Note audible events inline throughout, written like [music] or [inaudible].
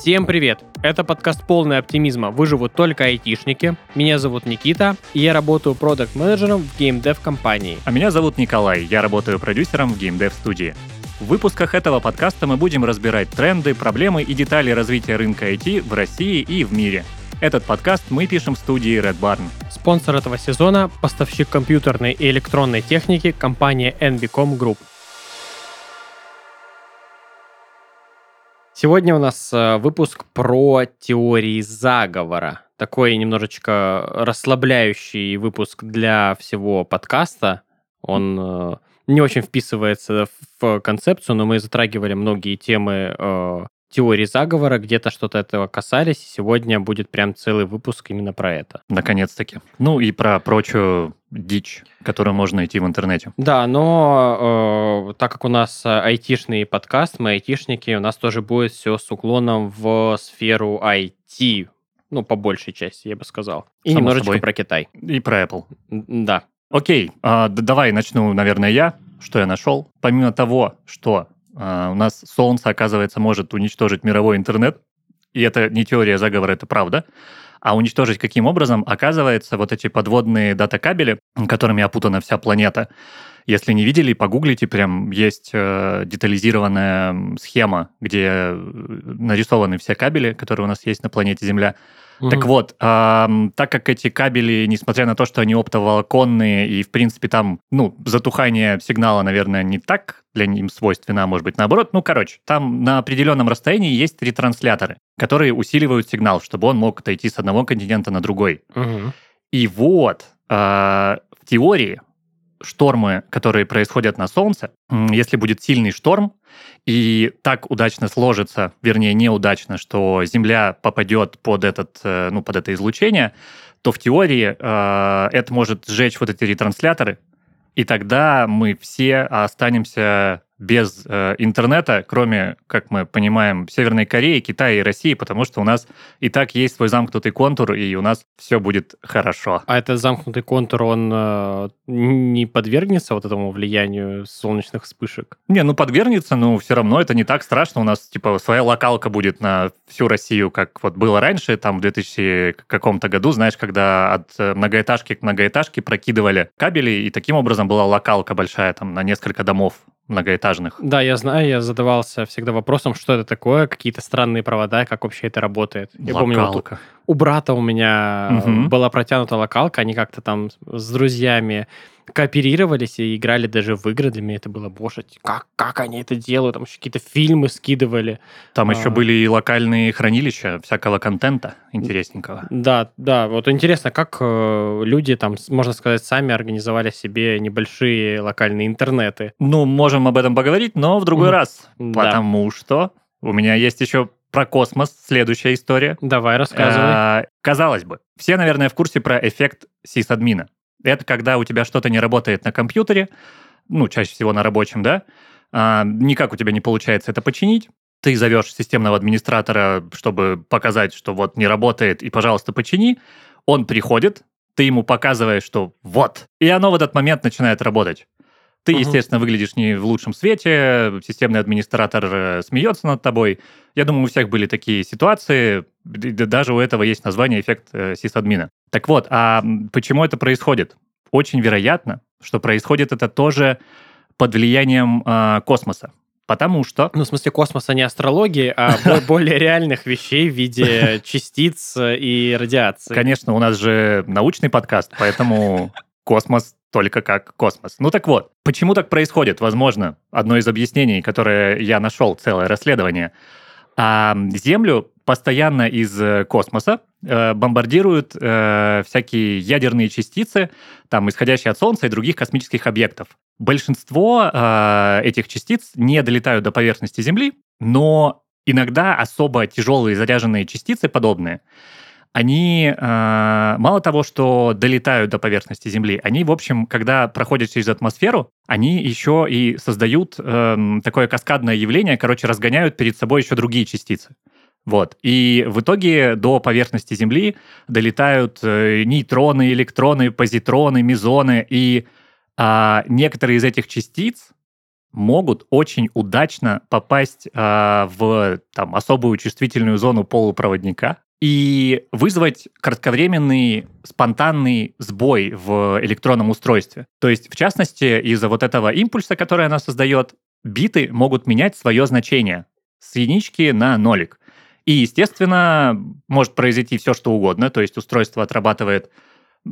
Всем привет! Это подкаст полный оптимизма «Выживут только айтишники». Меня зовут Никита, и я работаю продакт менеджером в геймдев компании. А меня зовут Николай, я работаю продюсером в геймдев студии. В выпусках этого подкаста мы будем разбирать тренды, проблемы и детали развития рынка IT в России и в мире. Этот подкаст мы пишем в студии Red Barn. Спонсор этого сезона – поставщик компьютерной и электронной техники компания NBCom Group. Сегодня у нас э, выпуск про теории заговора. Такой немножечко расслабляющий выпуск для всего подкаста. Он э, не очень вписывается в концепцию, но мы затрагивали многие темы э, теории заговора, где-то что-то этого касались, сегодня будет прям целый выпуск именно про это. Наконец-таки. Ну и про прочую дичь, которую можно найти в интернете. Да, но э, так как у нас айтишный подкаст, мы айтишники, у нас тоже будет все с уклоном в сферу IT, ну, по большей части, я бы сказал. И Само немножечко собой. про Китай. И про Apple. Да. Окей, д- давай начну, наверное, я. Что я нашел? Помимо того, что у нас Солнце, оказывается, может уничтожить мировой интернет, и это не теория заговора, это правда, а уничтожить каким образом? Оказывается, вот эти подводные дата-кабели, которыми опутана вся планета, если не видели, погуглите, прям есть э, детализированная схема, где э, нарисованы все кабели, которые у нас есть на планете Земля. Так Мгм. вот, ам, так как эти кабели, несмотря на то, что они оптоволоконные, и, в принципе, там, ну, затухание сигнала, наверное, не так для них свойственно, а может быть, наоборот. Ну, короче, там на определенном расстоянии есть ретрансляторы, которые усиливают сигнал, чтобы он мог отойти с одного континента на другой. Мгм. И вот, а, в теории, штормы, которые происходят на Солнце, если будет сильный шторм, и так удачно сложится, вернее, неудачно, что Земля попадет под, этот, э, ну, под это излучение, то в теории э, это может сжечь вот эти ретрансляторы, и тогда мы все останемся без э, интернета, кроме, как мы понимаем, Северной Кореи, Китая и России, потому что у нас и так есть свой замкнутый контур, и у нас все будет хорошо. А этот замкнутый контур, он э, не подвергнется вот этому влиянию солнечных вспышек? Не, ну подвергнется, но все равно это не так страшно. У нас, типа, своя локалка будет на всю Россию, как вот было раньше, там, в 2000 каком-то году, знаешь, когда от э, многоэтажки к многоэтажке прокидывали кабели, и таким образом была локалка большая, там, на несколько домов многоэтажных. Да, я знаю, я задавался всегда вопросом, что это такое, какие-то странные провода, как вообще это работает. Я помню, вот у- брата у меня Мгм. была протянута локалка, они как-то там с друзьями кооперировались и играли даже в игры. Для меня это было, боже, как, как они это делают? Там еще какие-то фильмы скидывали. Там А. еще были и локальные хранилища всякого контента интересненького. Да, да, вот интересно, как э, люди там, можно сказать, сами организовали себе небольшие локальные интернеты. Ну, можем об этом поговорить, но в другой Мгм. раз. Да. Потому что у меня есть еще про космос следующая история. Давай, рассказывай. А, казалось бы, все, наверное, в курсе про эффект сисадмина. Это когда у тебя что-то не работает на компьютере, ну, чаще всего на рабочем, да, а, никак у тебя не получается это починить, ты зовешь системного администратора, чтобы показать, что вот не работает, и, пожалуйста, почини. Он приходит, ты ему показываешь, что вот, и оно в этот момент начинает работать. Ты, Мгм. естественно, выглядишь не в лучшем свете, системный администратор э, смеется над тобой. Я думаю, у всех были такие ситуации, даже у этого есть название эффект э, сисадмина. Так вот, а почему это происходит? Очень вероятно, что происходит это тоже под влиянием а, космоса. Потому что Ну, в смысле космоса не астрологии, а [laughs] бо- более реальных вещей в виде частиц э, и радиации. Конечно, у нас же научный подкаст, поэтому космос только как космос. Ну так вот, почему так происходит? Возможно, одно из объяснений, которое я нашел, целое расследование. А Землю постоянно из э, космоса э, бомбардируют э, всякие ядерные частицы, там, исходящие от Солнца и других космических объектов. Большинство э, этих частиц не долетают до поверхности Земли, но иногда особо тяжелые заряженные частицы подобные, они э, мало того, что долетают до поверхности Земли, они, в общем, когда проходят через атмосферу, они еще и создают эм, такое каскадное явление, короче, разгоняют перед собой еще другие частицы. Вот. И в итоге до поверхности Земли долетают э, нейтроны, электроны, позитроны, мезоны. И а, некоторые из этих частиц могут очень удачно попасть э, в там, особую чувствительную зону полупроводника и вызвать кратковременный спонтанный сбой в электронном устройстве. То есть, в частности, из-за вот этого импульса, который она создает, биты могут менять свое значение с единички на нолик. И, естественно, может произойти все, что угодно. То есть устройство отрабатывает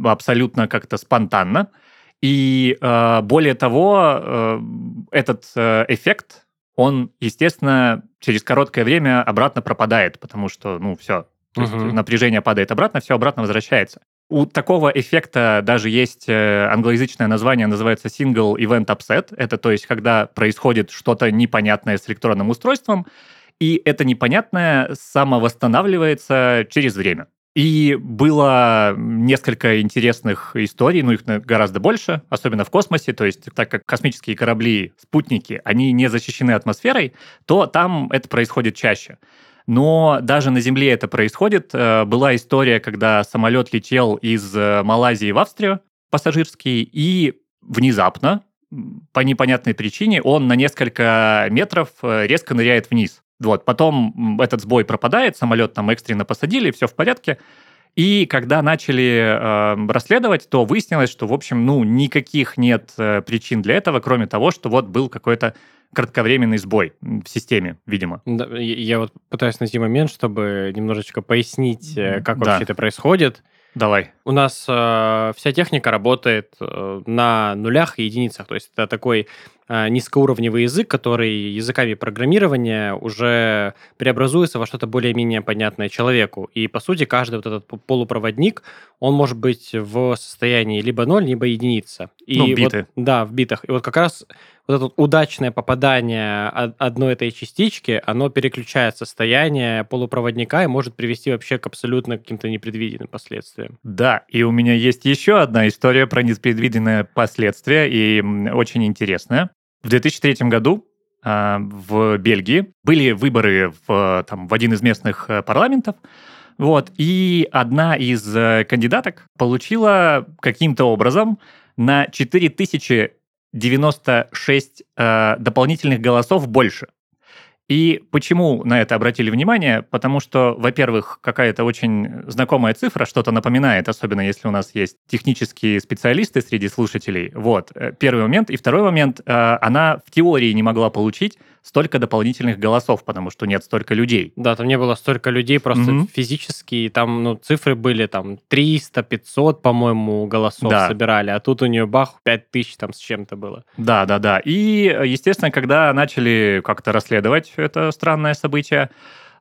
абсолютно как-то спонтанно. И э, более того, э, этот э, эффект, он, естественно, через короткое время обратно пропадает, потому что, ну, все, то есть угу. напряжение падает обратно, все обратно возвращается. У такого эффекта даже есть э, англоязычное название, называется Single Event Upset. Это то есть, когда происходит что-то непонятное с электронным устройством, и это непонятное самовосстанавливается через время. И было несколько интересных историй, ну их гораздо больше, особенно в космосе, то есть так как космические корабли, спутники, они не защищены атмосферой, то там это происходит чаще. Но даже на Земле это происходит. Э, была история, когда самолет летел из э, Малайзии в Австрию, пассажирский, и внезапно, по непонятной причине, он на несколько метров э, резко ныряет вниз. Вот, потом этот сбой пропадает, самолет там экстренно посадили, все в порядке. И когда начали э, расследовать, то выяснилось, что, в общем, ну, никаких нет э, причин для этого, кроме того, что вот был какой-то кратковременный сбой в системе, видимо. Да, я вот пытаюсь найти момент, чтобы немножечко пояснить, э, как да. вообще это происходит. Давай. У нас э, вся техника работает э, на нулях и единицах. То есть это такой низкоуровневый язык, который языками программирования уже преобразуется во что-то более-менее понятное человеку. И, по сути, каждый вот этот полупроводник, он может быть в состоянии либо ноль, либо единица. И ну, биты. Вот, да, в битах. И вот как раз вот это удачное попадание одной этой частички, оно переключает состояние полупроводника и может привести вообще к абсолютно каким-то непредвиденным последствиям. Да, и у меня есть еще одна история про непредвиденные последствия, и очень интересная. В 2003 году а, в Бельгии были выборы в, там, в один из местных э, парламентов, вот, и одна из э, кандидаток получила каким-то образом на 4000 96 э, дополнительных голосов больше. И почему на это обратили внимание? Потому что, во-первых, какая-то очень знакомая цифра что-то напоминает, особенно если у нас есть технические специалисты среди слушателей. Вот, э, первый момент. И второй момент, э, она в теории не могла получить столько дополнительных голосов, потому что нет столько людей. Да, там не было столько людей, просто mm-hmm. физически, там ну, цифры были там 300, 500, по-моему, голосов да. собирали, а тут у нее бах, 5000 там с чем-то было. Да, да, да. И, естественно, когда начали как-то расследовать это странное событие,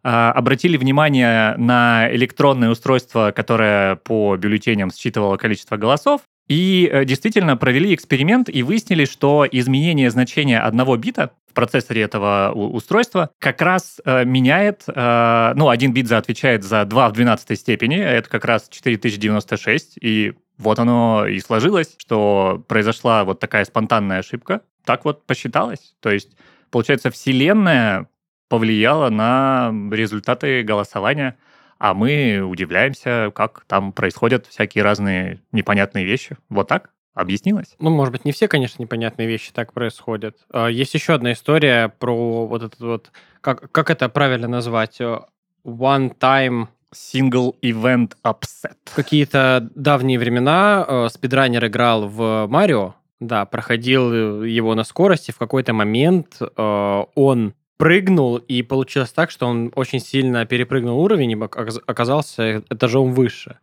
а, обратили внимание на электронное устройство, которое по бюллетеням считывало количество голосов, и э, действительно провели эксперимент и выяснили, что изменение значения одного бита процессоре этого устройства как раз э, меняет, э, ну, один бит отвечает за 2 в 12 степени, а это как раз 4096, и вот оно и сложилось, что произошла вот такая спонтанная ошибка. Так вот посчиталось. То есть, получается, Вселенная повлияла на результаты голосования а мы удивляемся, как там происходят всякие разные непонятные вещи. Вот так объяснилось? Ну, может быть, не все, конечно, непонятные вещи так происходят. А, есть еще одна история про вот этот вот, как, как это правильно назвать? Э, one-time Single Event Upset. Какие-то давние времена э, спидранер играл в Марио, да, проходил его на скорости, в какой-то момент э, он прыгнул, и получилось так, что он очень сильно перепрыгнул уровень и оказался этажом выше.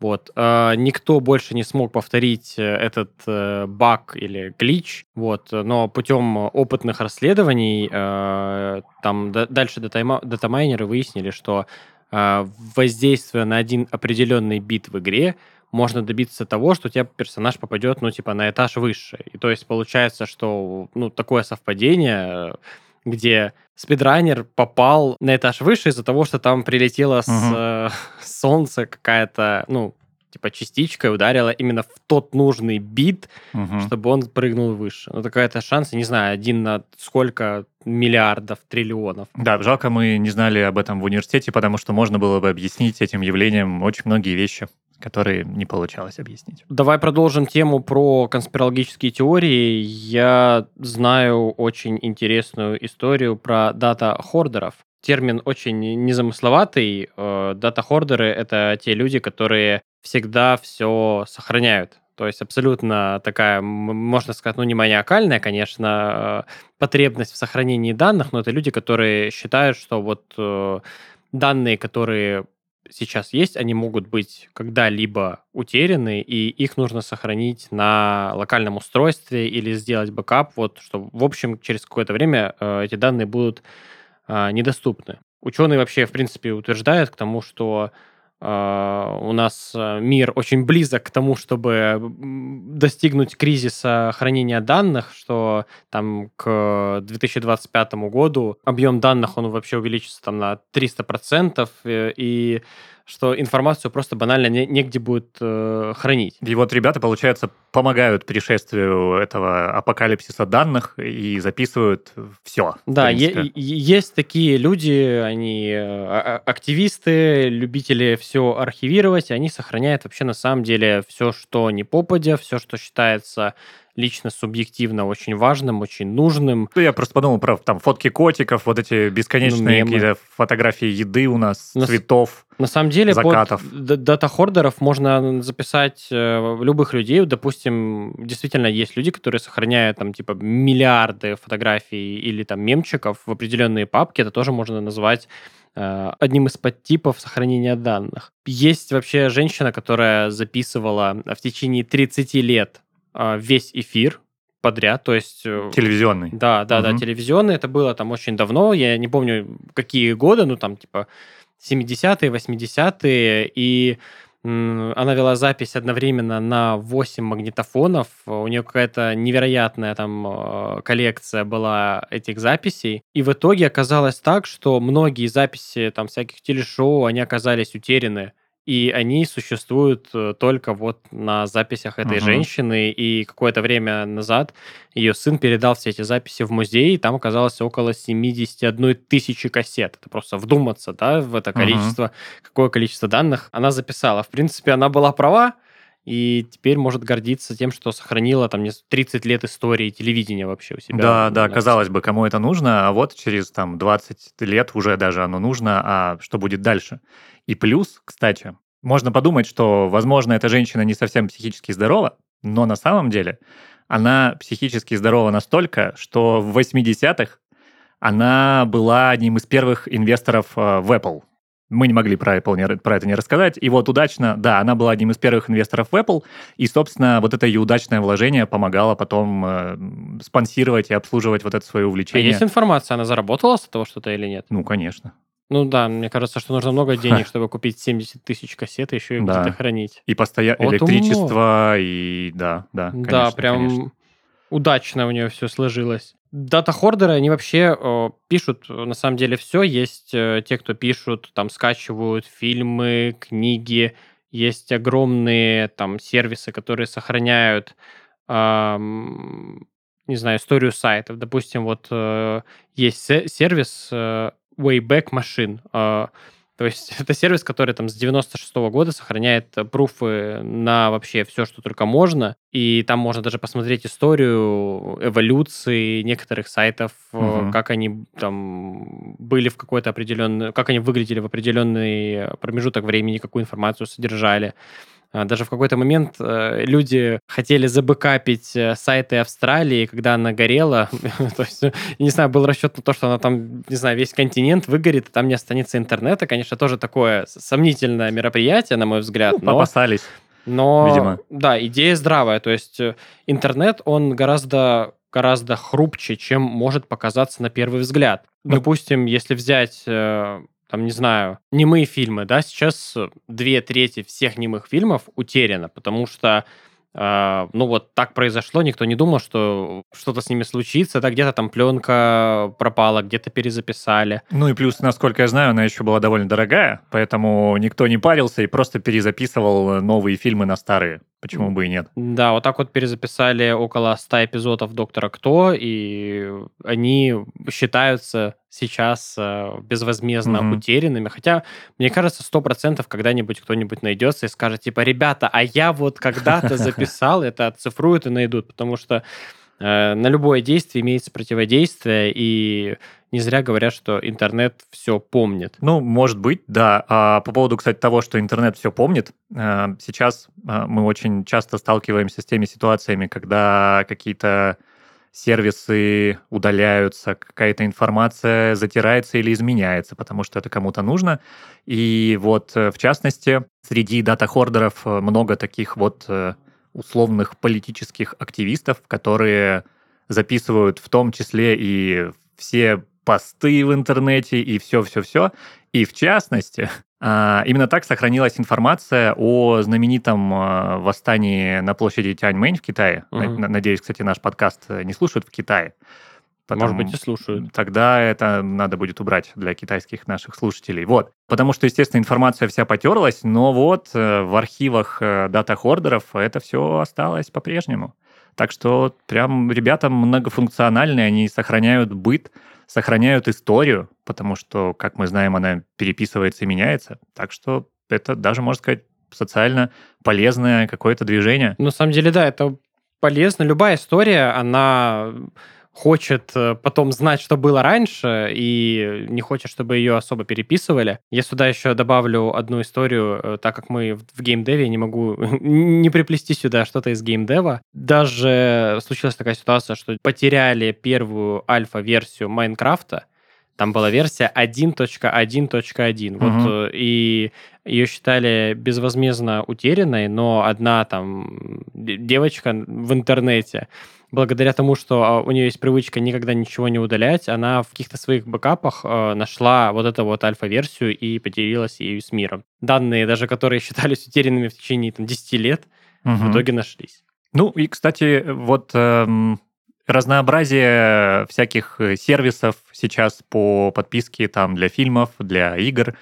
Вот. А, никто больше не смог повторить э, этот э, баг или глич, вот. но путем опытных расследований э, там дальше датамайнеры выяснили, что воздействуя на один определенный бит в игре, можно добиться того, что у тебя персонаж попадет, ну, типа, на этаж выше. И то есть получается, что, ну, такое совпадение где спидранер попал на этаж выше из-за того, что там прилетело с uh [laughs] солнца какая-то, ну, типа частичка ударила именно в тот нужный бит, угу. чтобы он прыгнул выше. Ну, такая-то шанс, не знаю, один на сколько миллиардов, триллионов. Да, жалко, мы не знали об этом в университете, потому что можно было бы объяснить этим явлением очень многие вещи. Которые не получалось объяснить. Давай продолжим тему про конспирологические теории. Я знаю очень интересную историю про дата-хордеров. Термин очень незамысловатый. Э, дата-хордеры — это те люди, которые всегда все сохраняют. То есть абсолютно такая, можно сказать, ну не маниакальная, конечно, э, потребность в сохранении данных, но это люди, которые считают, что вот э, данные, которые сейчас есть, они могут быть когда-либо утеряны, и их нужно сохранить на локальном устройстве или сделать бэкап, вот, что, в общем, через какое-то время э, эти данные будут э, недоступны. Ученые вообще, в принципе, утверждают к тому, что у нас э, мир очень близок к тому, чтобы достигнуть кризиса хранения данных, что там к 2025 году объем данных, он вообще увеличится там на 300%, э, и что информацию просто банально не, негде будет э, хранить. И вот ребята, получается, помогают пришествию этого апокалипсиса данных и записывают все. Да, е- есть такие люди, они э, а, а, активисты, любители все архивировать, они сохраняют вообще на самом деле все, что не попадя, все, что считается лично субъективно очень важным, очень нужным. Ну, я просто подумал про там фотки котиков, вот эти бесконечные ну, какие-то фотографии еды у нас, на, цветов, На самом деле закатов. под дата-хордеров можно записать э, любых людей. Допустим, действительно есть люди, которые сохраняют там типа миллиарды фотографий или там мемчиков в определенные папки. Это тоже можно назвать э, одним из подтипов сохранения данных. Есть вообще женщина, которая записывала в течение 30 лет а, весь эфир подряд, то есть... Э, телевизионный. Да, да, угу. да, телевизионный. Это было там очень давно, я не помню, какие годы, ну там типа 70-е, 80-е, и она вела запись одновременно на 8 магнитофонов. У нее какая-то невероятная там э, коллекция была этих записей. И в итоге оказалось так, что многие записи там всяких телешоу, они оказались утеряны и они существуют э, только вот на записях этой uh-huh. женщины, и какое-то время назад ее сын передал все эти записи в музей, и там оказалось около 71 тысячи кассет. Это просто вдуматься, да, в это количество, uh-huh. какое количество данных она записала. В принципе, она была права, и теперь может гордиться тем, что сохранила там 30 лет истории телевидения вообще у себя. Да, да, казалось бы, кому это нужно, а вот через там 20 лет уже даже оно нужно, а что будет дальше? И плюс, кстати, можно подумать, что, возможно, эта женщина не совсем психически здорова, но на самом деле она психически здорова настолько, что в 80-х она была одним из первых инвесторов э, в Apple. Мы не могли про Apple не, про это не рассказать. И вот удачно, да, она была одним из первых инвесторов в Apple, и, собственно, вот это ее удачное вложение помогало потом э, спонсировать и обслуживать вот это свое увлечение. А есть информация, она заработала с этого что-то или нет? Ну, конечно. Ну да, мне кажется, что нужно много денег, [laughs] чтобы купить 70 тысяч кассет и еще их да. где-то хранить. И постоянно вот электричество, умно. и да, да, конечно, Да, прям конечно. удачно у нее все сложилось. Дата-хордеры, они вообще э, пишут, на самом деле, все. Есть э, те, кто пишут, там, скачивают фильмы, книги. Есть огромные там сервисы, которые сохраняют э, не знаю, историю сайтов. Допустим, вот э, есть сервис э, Wayback Machine. А, то есть это сервис, который там с 96 -го года сохраняет э, пруфы на вообще все, что только можно. И там можно даже посмотреть историю эволюции некоторых сайтов, угу. как они там были в какой-то определенный, как они выглядели в определенный промежуток времени, какую информацию содержали. А, даже в какой-то момент э, люди хотели забэкапить э, сайты Австралии, когда она горела. [laughs] то есть, не знаю, был расчет на то, что она там, не знаю, весь континент выгорит, и там не останется интернета. Конечно, тоже такое сомнительное мероприятие, на мой взгляд. Ну, но... Опасались. Но, Видимо. да, идея здравая. То есть э, интернет, он гораздо гораздо хрупче, чем может показаться на первый взгляд. Ну, Допустим, если взять там, не знаю, немые фильмы, да, сейчас две трети всех немых фильмов утеряно, потому что Uh, ну вот так произошло, никто не думал, что что-то с ними случится, да, где-то там пленка пропала, где-то перезаписали. Ну и плюс, насколько я знаю, она еще была довольно дорогая, поэтому никто не парился и просто перезаписывал новые фильмы на старые. Почему бы и нет? Да, вот так вот перезаписали около 100 эпизодов «Доктора Кто», и они считаются сейчас э, безвозмездно Мгм. утерянными. Хотя, мне кажется, 100% когда-нибудь кто-нибудь найдется и скажет, типа, ребята, а я вот когда-то [laughs] записал, это оцифруют и найдут, потому что э, на любое действие имеется противодействие, и не зря говорят, что интернет все помнит. Ну, может быть, да. А по поводу, кстати, того, что интернет все помнит, э, сейчас э, мы очень часто сталкиваемся с теми ситуациями, когда какие-то сервисы удаляются, какая-то информация затирается или изменяется, потому что это кому-то нужно. И вот, э, в частности, среди дата-хордеров много таких вот условных политических активистов, которые записывают в том числе и все посты в интернете, и все-все-все. И в частности, [laughs] а, именно так сохранилась информация о знаменитом а, восстании на площади Тяньмэнь в Китае. На- Надеюсь, кстати, наш подкаст э, не слушают в Китае. Может Потому- быть, и слушают. Тогда это надо будет убрать для китайских наших слушателей. Вот. Потому что, естественно, информация вся потерлась, но вот э, в архивах э, дата-хордеров это все осталось по-прежнему. Так что прям ребята многофункциональные, они сохраняют быт, сохраняют историю, потому что, как мы знаем, она переписывается и меняется. Так что это даже, можно сказать, социально полезное какое-то движение. На самом деле, да, это полезно. Любая история, она хочет э, потом знать, что было раньше, и не хочет, чтобы ее особо переписывали. Я сюда еще добавлю одну историю, э, так как мы в геймдеве, не могу [laughs] не приплести сюда что-то из геймдева. Даже случилась такая ситуация, что потеряли первую альфа-версию Майнкрафта, там была версия 1.1.1. Вот, Мгм. э, и ее считали безвозмездно утерянной, но одна там девочка в интернете, благодаря тому, что а, у нее есть привычка никогда ничего не удалять, она в каких-то своих бэкапах э, нашла вот эту вот альфа-версию и поделилась ею с миром. Данные, даже которые [laughs] считались утерянными в течение там, 10 лет, в Мгм. итоге нашлись. Ну и, кстати, вот эм, разнообразие всяких э, сервисов сейчас по подписке там для фильмов, для игр, э,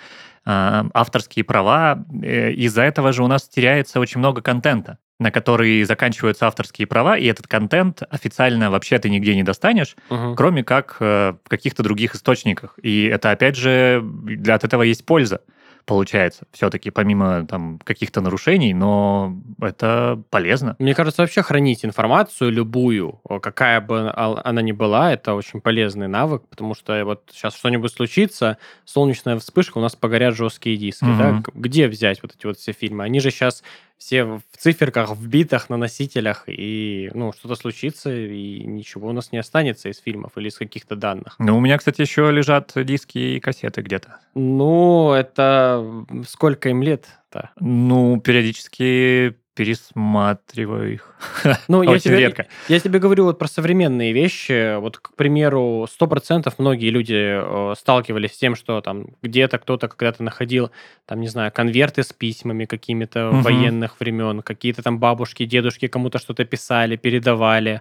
авторские права. э, Из-за этого же у нас теряется очень много контента, на который заканчиваются авторские права, и этот контент официально вообще ты нигде не достанешь, Мгм. кроме как э, в каких-то других источниках. И это, опять же, для, от этого есть польза, получается, все-таки, помимо там каких-то нарушений, но это полезно. Мне кажется, вообще хранить информацию любую, какая бы она ни была, это очень полезный навык, потому что вот сейчас что-нибудь случится, солнечная вспышка, у нас погорят жесткие диски. да? Мгм. Г- Где взять вот эти вот все фильмы? Они же сейчас все в циферках, в битах, на носителях, и ну, что-то случится, и ничего у нас не останется из фильмов или из каких-то данных. Ну, у меня, кстати, еще лежат диски и кассеты где-то. Ну, это сколько им лет-то? Ну, периодически пересматриваю их. [laughs] Ну, я тебе, редко. Я тебе говорю вот про современные вещи. Вот, к примеру, 100% многие люди э, сталкивались с тем, что там где-то кто-то когда-то находил, там, не знаю, конверты с письмами какими-то Мгм. военных времен, какие-то там бабушки, дедушки кому-то что-то писали, передавали.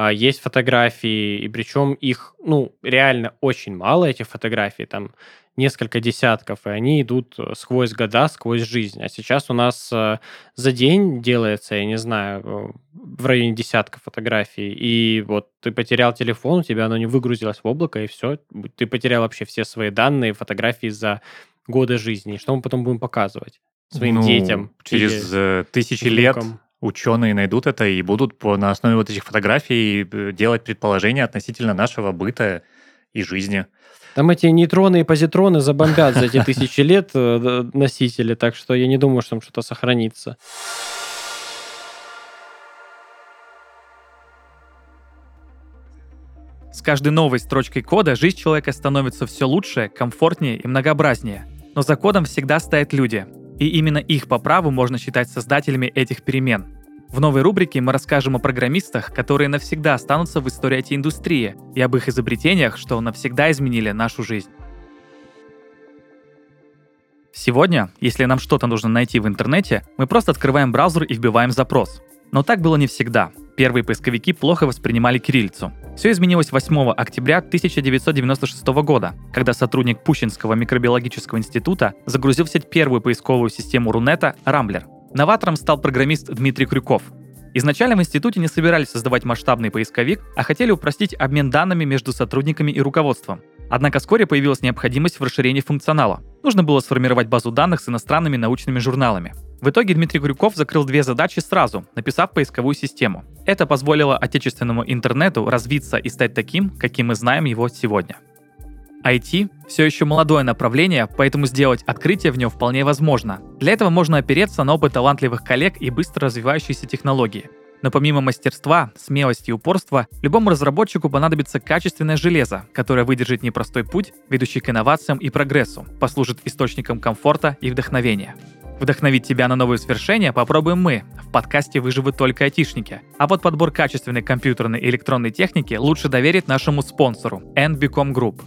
А, Есть фотографии, и причем их, ну, реально очень мало, этих фотографий, там несколько десятков, и они идут э, сквозь года, сквозь жизнь. А сейчас у нас э, за день делается, я не знаю, э, в районе десятка фотографий, и вот ты потерял телефон, у тебя оно не выгрузилось в облако, и все, ты потерял вообще все свои данные, фотографии за годы жизни. Что мы потом будем показывать своим Ну, детям? Через тысячи лет? Ученые найдут это и будут по, на основе вот этих фотографий э, делать предположения относительно нашего быта и жизни. Там эти нейтроны и позитроны забомбят за эти тысячи лет э, носители, так что я не думаю, что там что-то сохранится. С каждой новой строчкой кода жизнь человека становится все лучше, комфортнее и многообразнее. Но за кодом всегда стоят люди. И именно их по праву можно считать создателями этих перемен. В новой рубрике мы расскажем о программистах, которые навсегда останутся в истории IT-индустрии, и об их изобретениях, что навсегда изменили нашу жизнь. Сегодня, если нам что-то нужно найти в интернете, мы просто открываем браузер и вбиваем запрос. Но так было не всегда. Первые поисковики плохо воспринимали кириллицу. Все изменилось 8 октября 1996 года, когда сотрудник Пущинского микробиологического института загрузил в сеть первую поисковую систему Рунета Рамблер. Новатором стал программист Дмитрий Крюков. Изначально в институте не собирались создавать масштабный поисковик, а хотели упростить обмен данными между сотрудниками и руководством. Однако вскоре появилась необходимость в расширении функционала. Нужно было сформировать базу данных с иностранными научными журналами. В итоге Дмитрий Крюков закрыл две задачи сразу, написав поисковую систему. Это позволило отечественному интернету развиться и стать таким, каким мы знаем его сегодня. IT – все еще молодое направление, поэтому сделать открытие в нем вполне возможно. Для этого можно опереться на опыт талантливых коллег и быстро развивающиеся технологии. Но помимо мастерства, смелости и упорства, любому разработчику понадобится качественное железо, которое выдержит непростой путь, ведущий к инновациям и прогрессу, послужит источником комфорта и вдохновения. Вдохновить тебя на новые свершения попробуем мы. В подкасте выживут только айтишники. А вот подбор качественной компьютерной и электронной техники лучше доверить нашему спонсору – NBCom Group.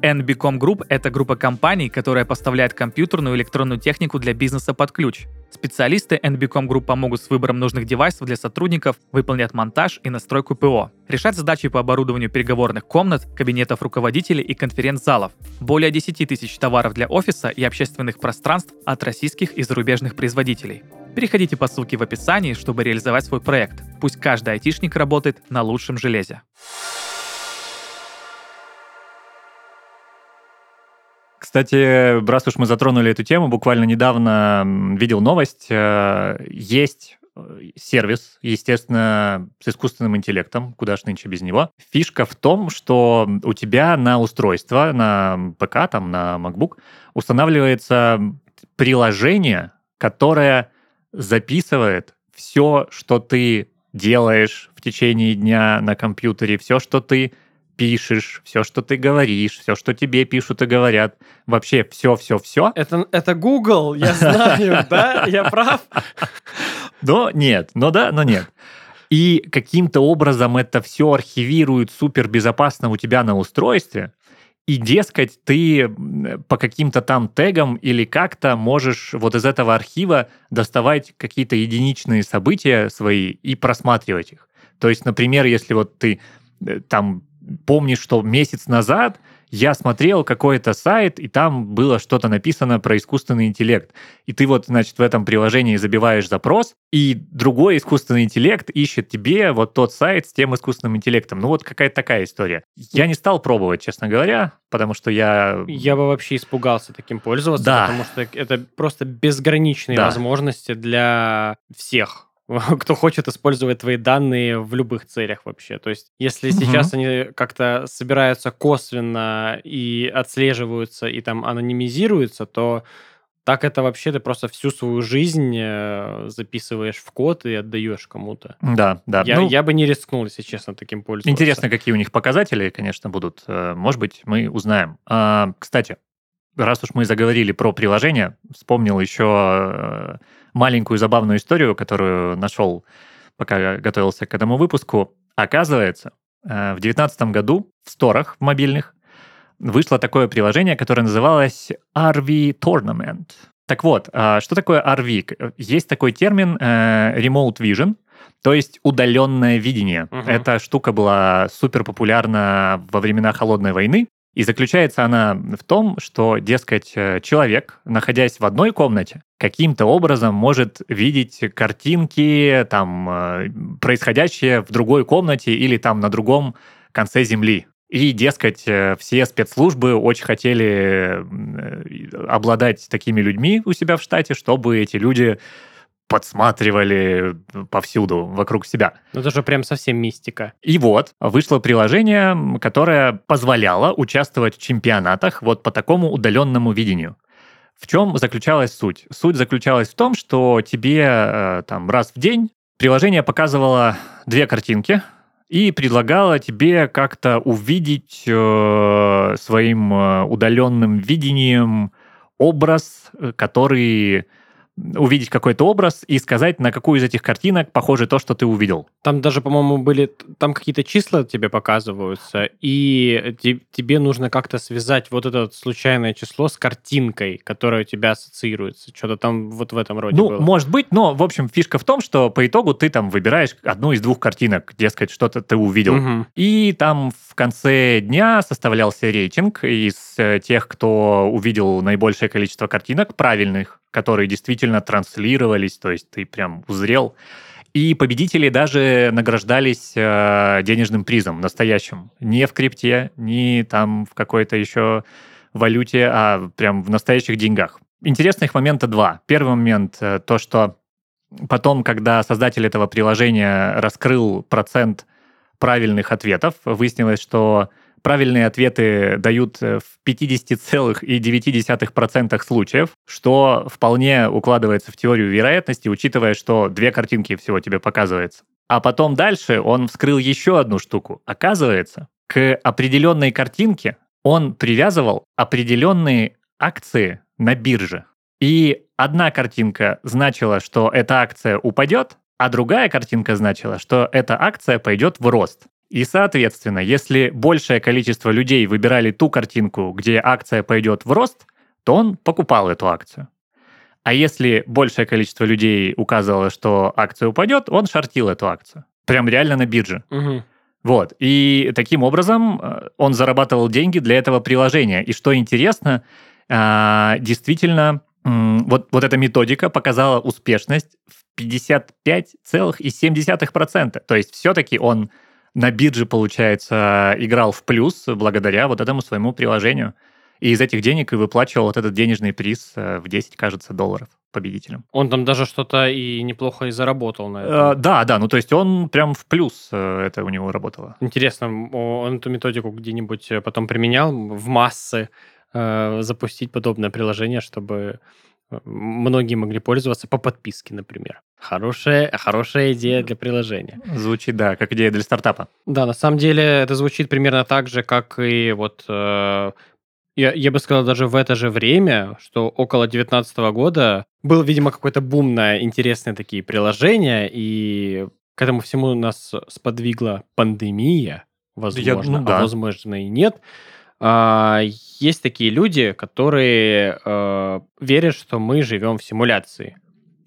NBCom Group — это группа компаний, которая поставляет компьютерную и электронную технику для бизнеса под ключ. Специалисты NBCom Group помогут с выбором нужных девайсов для сотрудников, выполнят монтаж и настройку ПО, решать задачи по оборудованию переговорных комнат, кабинетов руководителей и конференц-залов. Более 10 тысяч товаров для офиса и общественных пространств от российских и зарубежных производителей. Переходите по ссылке в описании, чтобы реализовать свой проект. Пусть каждый айтишник работает на лучшем железе. Кстати, раз уж мы затронули эту тему, буквально недавно видел новость. Э, есть э, сервис, естественно, с искусственным интеллектом, куда ж нынче без него. Фишка в том, что у тебя на устройство, на ПК, там, на MacBook устанавливается приложение, которое записывает все, что ты делаешь в течение дня на компьютере, все, что ты пишешь, все, что ты говоришь, все, что тебе пишут и говорят, вообще все-все-все. Это, это Google, я знаю, [laughs] да? Я прав? Но нет, но да, но нет. И каким-то образом это все архивирует супер безопасно у тебя на устройстве, и, дескать, ты по каким-то там тегам или как-то можешь вот из этого архива доставать какие-то единичные события свои и просматривать их. То есть, например, если вот ты э, там помнишь, что месяц назад я смотрел какой-то сайт, и там было что-то написано про искусственный интеллект. И ты вот, значит, в этом приложении забиваешь запрос, и другой искусственный интеллект ищет тебе вот тот сайт с тем искусственным интеллектом. Ну вот какая-то такая история. Я не стал пробовать, честно говоря, потому что я... Я бы вообще испугался таким пользоваться, да. потому что это просто безграничные да. возможности для всех [laughs] кто хочет использовать твои данные в любых целях вообще. То есть, если угу. сейчас они как-то собираются косвенно и отслеживаются и там анонимизируются, то так это вообще ты просто всю свою жизнь э, записываешь в код и отдаешь кому-то. Да, да. Я, ну, я бы не рискнул, если честно, таким пользоваться. Интересно, какие у них показатели, конечно, будут. Э, может быть, мы узнаем. А, кстати, раз уж мы заговорили про приложение, вспомнил еще э, маленькую забавную историю, которую нашел, пока готовился к этому выпуску. Оказывается, э, в 2019 году в сторах мобильных вышло такое приложение, которое называлось RV Tournament. Так вот, а что такое RV? Есть такой термин э, Remote Vision, то есть удаленное видение. Угу. Эта штука была супер популярна во времена холодной войны. И заключается она в том, что, дескать, э, человек, находясь в одной комнате, каким-то образом может видеть картинки, там, э, происходящие в другой комнате или там на другом конце Земли. И, дескать, э, все спецслужбы очень хотели обладать такими людьми у себя в штате, чтобы эти люди подсматривали повсюду вокруг себя. Ну, это же прям совсем мистика. И вот, вышло приложение, которое позволяло участвовать в чемпионатах вот по такому удаленному видению. В чем заключалась суть? Суть заключалась в том, что тебе э, там раз в день приложение показывало две картинки и предлагало тебе как-то увидеть э, своим э, удаленным видением образ, э, который увидеть какой-то образ и сказать, на какую из этих картинок похоже то, что ты увидел. Там даже, по-моему, были... Там какие-то числа тебе показываются, и тебе нужно как-то связать вот это случайное число с картинкой, которая у тебя ассоциируется. Что-то там вот в этом роде Ну, было. может быть, но, в общем, фишка в том, что по итогу ты там выбираешь одну из двух картинок, дескать, что-то ты увидел. Угу. И там в конце дня составлялся рейтинг из э, тех, кто увидел наибольшее количество картинок правильных, которые действительно транслировались, то есть ты прям узрел. И победители даже награждались э, денежным призом настоящим. Не в крипте, не там в какой-то еще валюте, а прям в настоящих деньгах. Интересных момента два. Первый момент э, то, что потом, когда создатель этого приложения раскрыл процент правильных ответов, выяснилось, что правильные ответы дают э, в 50,9% случаев, что вполне укладывается в теорию вероятности, учитывая, что две картинки всего тебе показывается. А потом дальше он вскрыл еще одну штуку. Оказывается, к определенной картинке он привязывал определенные акции на бирже. И одна картинка значила, что эта акция упадет, а другая картинка значила, что эта акция пойдет в рост. И, соответственно, если большее количество людей выбирали ту картинку, где акция пойдет в рост, то он покупал эту акцию. А если большее количество людей указывало, что акция упадет, он шортил эту акцию. Прям реально на бирже. Угу. Вот. И таким образом э, он зарабатывал деньги для этого приложения. И что интересно, а, действительно, вот, вот эта методика показала успешность в 55,7%. То есть все-таки он на бирже, получается, играл в плюс благодаря вот этому своему приложению. И из этих денег и выплачивал вот этот денежный приз э, в 10, кажется, долларов победителям. Он там даже что-то и неплохо и заработал на этом. Э, да, да, ну то есть он прям в плюс э, это у него работало. Интересно, он эту методику где-нибудь потом применял в массы, запустить подобное приложение, чтобы многие могли пользоваться по подписке, например. Хорошая, хорошая идея для приложения. Звучит, да, как идея для стартапа. Да, на самом деле это звучит примерно так же, как и вот... Э, я, я бы сказал, даже в это же время, что около 2019 года был, видимо, какой-то бум на интересные такие приложения, и к этому всему нас сподвигла пандемия, возможно, я, ну, да. а возможно и нет. А, есть такие люди, которые э, верят, что мы живем в симуляции.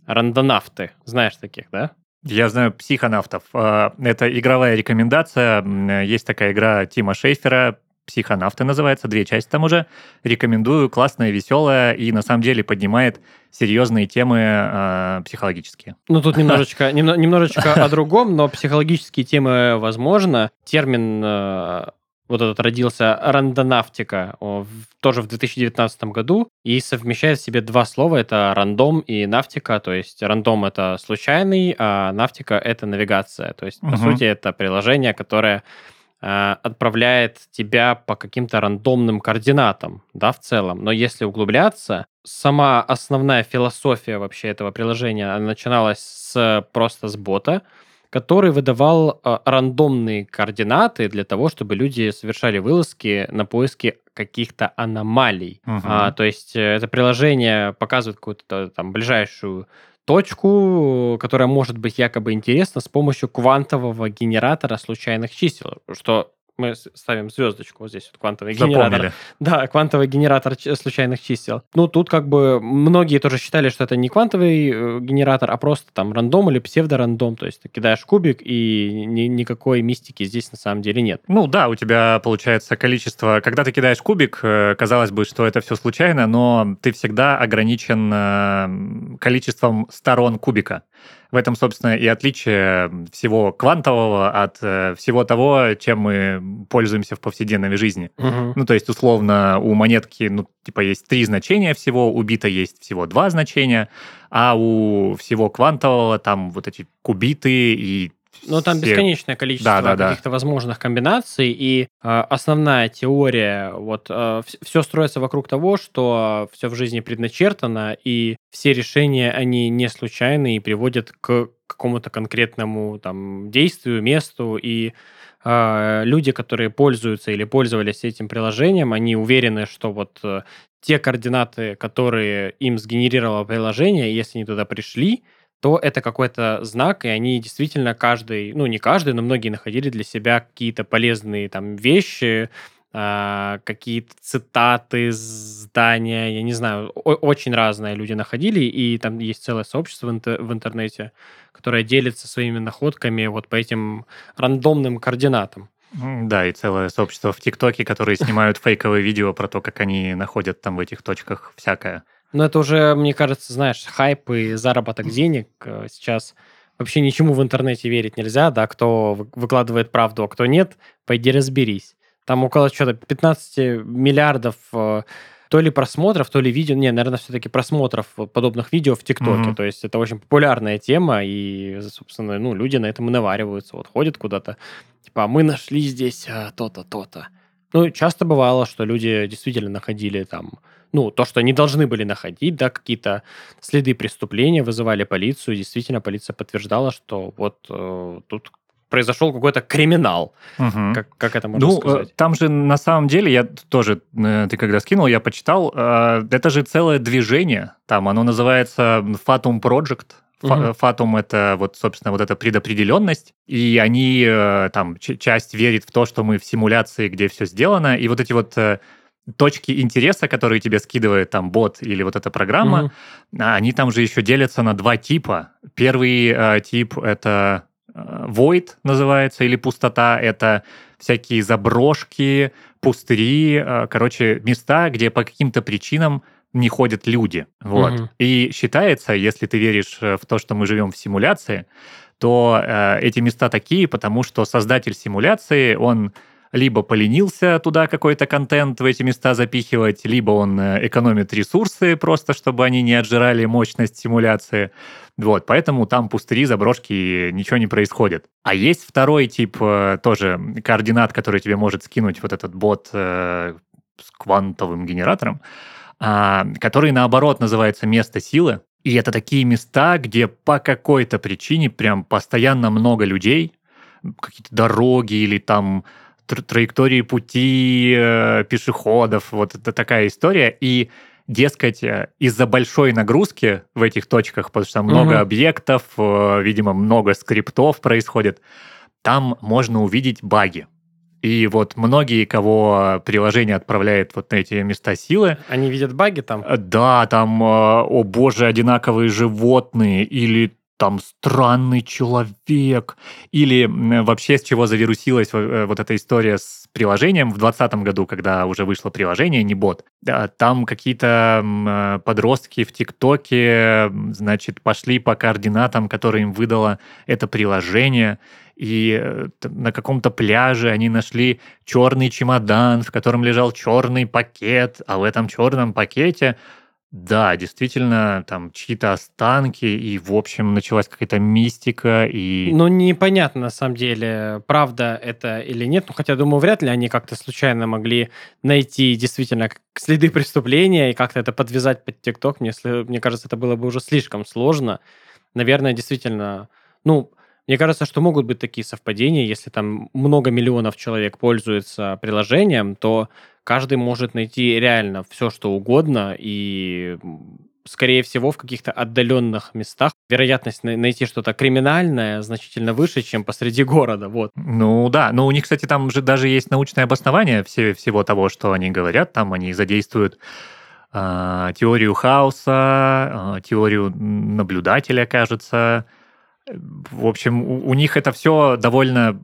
Рандонавты. Знаешь таких, да? Я знаю психонавтов. А, это игровая рекомендация. Есть такая игра Тима Шейфера, «Психонавты» называется, две части там уже. Рекомендую, классная, веселая и на самом деле поднимает серьезные темы э, психологические. Ну, тут [laughs] немножечко, немножечко о другом, но психологические темы возможно. Термин э, вот этот родился рандонавтика, тоже в 2019 году, и совмещает в себе два слова, это рандом и навтика, то есть рандом это случайный, а навтика это навигация, то есть, угу. по сути, это приложение, которое э, отправляет тебя по каким-то рандомным координатам, да, в целом. Но если углубляться, сама основная философия вообще этого приложения начиналась с просто с бота, который выдавал э, рандомные координаты для того, чтобы люди совершали вылазки на поиски каких-то аномалий. Угу. А, то есть э, это приложение показывает какую-то там ближайшую точку, которая может быть якобы интересна с помощью квантового генератора случайных чисел, что мы ставим звездочку вот здесь, вот квантовый Запомнили. генератор. Да, квантовый генератор случайных чисел. Ну, тут как бы многие тоже считали, что это не квантовый э, генератор, а просто там рандом или псевдорандом, то есть ты кидаешь кубик, и ни, никакой мистики здесь на самом деле нет. Ну да, у тебя получается количество... Когда ты кидаешь кубик, э, казалось бы, что это все случайно, но ты всегда ограничен э, количеством сторон кубика. В этом, собственно, и отличие всего квантового от э, всего того, чем мы пользуемся в повседневной жизни. Угу. Ну, то есть, условно, у монетки, ну, типа, есть три значения всего, у бита есть всего два значения, а у всего квантового там вот эти кубиты и ну, там бесконечное количество да, да, каких-то да. возможных комбинаций, и э, основная теория, вот, э, все строится вокруг того, что все в жизни предначертано, и все решения, они не случайны и приводят к какому-то конкретному там действию, месту, и э, люди, которые пользуются или пользовались этим приложением, они уверены, что вот э, те координаты, которые им сгенерировало приложение, если они туда пришли, то это какой-то знак, и они действительно каждый, ну не каждый, но многие находили для себя какие-то полезные там вещи, э, какие-то цитаты, здания, я не знаю, очень разные люди находили, и там есть целое сообщество в интернете, которое делится своими находками вот по этим рандомным координатам. Да, и целое сообщество в ТикТоке, которые снимают фейковые видео про то, как они находят там в этих точках всякое. Но это уже, мне кажется, знаешь, хайп и заработок денег э, сейчас вообще ничему в интернете верить нельзя, да, кто выкладывает правду, а кто нет, пойди разберись. Там около что-то 15 миллиардов э, то ли просмотров, то ли видео, не, наверное, все-таки просмотров подобных видео в ТикТоке. Mm-hmm. То есть это очень популярная тема, и, собственно, ну, люди на этом и навариваются. Вот ходят куда-то, типа, «А мы нашли здесь а, то-то, то-то. Ну, часто бывало, что люди действительно находили там, ну, то, что они должны были находить, да, какие-то следы преступления, вызывали полицию, действительно полиция подтверждала, что вот э, тут произошел какой-то криминал. Угу. Как, как это можно ну, сказать? Там же на самом деле, я тоже, э, ты когда скинул, я почитал, э, это же целое движение, там оно называется Fatum Project, Фатум угу. это вот, собственно, вот эта предопределенность, и они э, там часть верит в то, что мы в симуляции, где все сделано, и вот эти вот точки интереса, которые тебе скидывает там бот или вот эта программа, угу. они там же еще делятся на два типа. Первый э, тип это void называется, или пустота, это всякие заброшки, пустыри, э, короче, места, где по каким-то причинам не ходят люди. Вот. Угу. И считается, если ты веришь э, в то, что мы живем в симуляции, то э, эти места такие, потому что создатель симуляции, он либо поленился туда какой-то контент в эти места запихивать, либо он э, экономит ресурсы просто, чтобы они не отжирали мощность симуляции. Вот, поэтому там пустыри, заброшки, ничего не происходит. А есть второй тип э, тоже координат, который тебе может скинуть вот этот бот э, с квантовым генератором, э, который наоборот называется место силы. И это такие места, где по какой-то причине прям постоянно много людей, какие-то дороги или там траектории пути э, пешеходов, вот это такая история. И, дескать, э, из-за большой нагрузки в этих точках, потому что много угу. объектов, э, видимо, много скриптов происходит, там можно увидеть баги. И вот многие, кого приложение отправляет вот на эти места силы... Они видят баги там? Да, там, о боже, одинаковые животные, или там странный человек, или вообще с чего завирусилась э, вот эта история с приложением в 2020 году, когда уже вышло приложение, не бот. Там какие-то э, подростки в ТикТоке, значит, пошли по координатам, которые им выдало это приложение, и э, на каком-то пляже они нашли черный чемодан, в котором лежал черный пакет, а в этом черном пакете да, действительно, там чьи-то останки, и, в общем, началась какая-то мистика, и... Ну, непонятно, на самом деле, правда это или нет. Ну, хотя, думаю, вряд ли они как-то случайно могли найти действительно следы преступления и как-то это подвязать под ТикТок. Мне, мне кажется, это было бы уже слишком сложно. Наверное, действительно, ну, мне кажется, что могут быть такие совпадения, если там много миллионов человек пользуются приложением, то каждый может найти реально все, что угодно, и скорее всего, в каких-то отдаленных местах вероятность найти что-то криминальное значительно выше, чем посреди города. Вот. Ну да, но у них, кстати, там же даже есть научное обоснование все, всего того, что они говорят. Там они задействуют э, теорию хаоса, э, теорию наблюдателя, кажется. В общем, у, у них это все довольно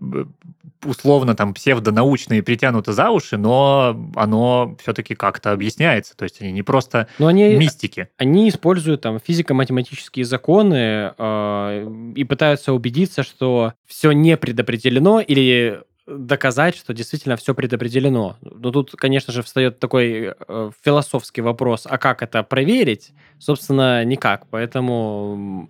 условно там псевдонаучно и притянуто за уши, но оно все-таки как-то объясняется. То есть они не просто но они, мистики. Они используют там физико-математические законы э, и пытаются убедиться, что все не предопределено или доказать, что действительно все предопределено. Но тут, конечно же, встает такой э, философский вопрос, а как это проверить? Собственно, никак. Поэтому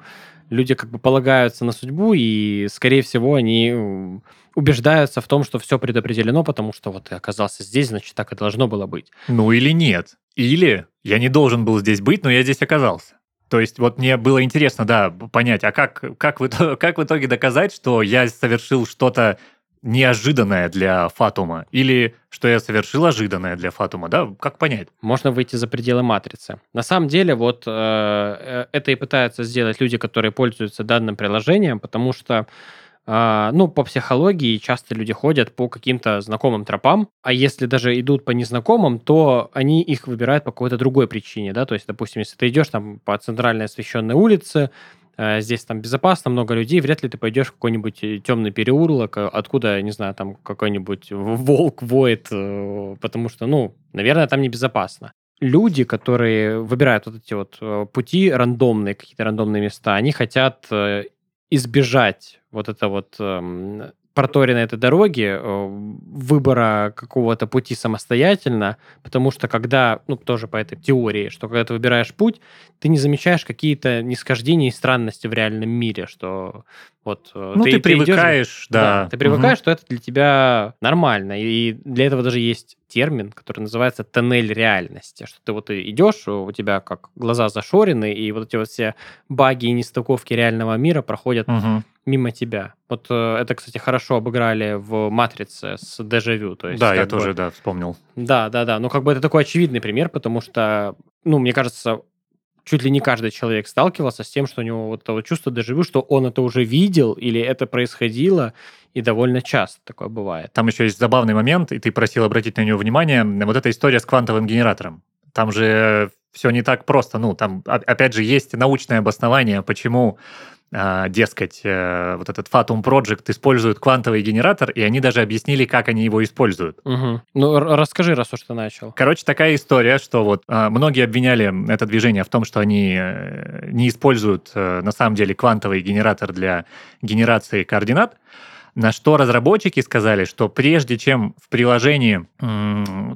люди как бы полагаются на судьбу, и, скорее всего, они убеждаются в том, что все предопределено, потому что вот ты оказался здесь, значит, так и должно было быть. Ну или нет. Или я не должен был здесь быть, но я здесь оказался. То есть вот мне было интересно, да, понять, а как, как, в, как в итоге доказать, что я совершил что-то неожиданное для Фатума, или что я совершил ожиданное для Фатума, да? Как понять? Можно выйти за пределы матрицы. На самом деле, вот э, э это и пытаются сделать люди, которые пользуются данным приложением, потому что а, ну, по психологии часто люди ходят по каким-то знакомым тропам, а если даже идут по незнакомым, то они их выбирают по какой-то другой причине, да, то есть, допустим, если ты идешь там по центральной освещенной улице, здесь там безопасно, много людей, вряд ли ты пойдешь в какой-нибудь э, темный переулок, э, откуда, не знаю, там какой-нибудь волк воет, потому что, ну, наверное, там небезопасно. люди, которые выбирают вот эти вот э, пути рандомные, какие-то рандомные места, они хотят э, избежать вот это вот эм, проторенной этой дороги, э, выбора какого-то пути самостоятельно, потому что когда, ну, тоже по этой теории, что когда ты выбираешь путь, ты не замечаешь какие-то нисхождения и странности в реальном мире, что вот э, ну, ты, ты привыкаешь, идешь, да. да. Ты привыкаешь, угу. что это для тебя нормально. И для этого даже есть термин, который называется тоннель реальности. Что ты вот идешь, у тебя как глаза зашорены, и вот эти вот все баги и нестыковки реального мира проходят угу. мимо тебя. Вот э, это, кстати, хорошо обыграли в «Матрице» с «Дежавю». То есть, да, я бы... тоже, да, вспомнил. Да, да, да. Ну, как бы это такой очевидный пример, потому что, ну, мне кажется, чуть ли не каждый человек сталкивался с тем, что у него вот это вот чувство дежавю, что он это уже видел или это происходило, и довольно часто такое бывает. Там еще есть забавный момент, и ты просил обратить на него внимание. Вот эта история с квантовым генератором. Там же все не так просто. Ну, там, опять же, есть научное обоснование, почему а, дескать, э, вот этот Fatum Project использует квантовый генератор, и они даже объяснили, как они его используют. Угу. Ну, расскажи, раз уж ты начал. Короче, такая история, что вот а, многие обвиняли это движение в том, что они э, не используют э, на самом деле квантовый генератор для генерации координат, на что разработчики сказали, что прежде чем в приложении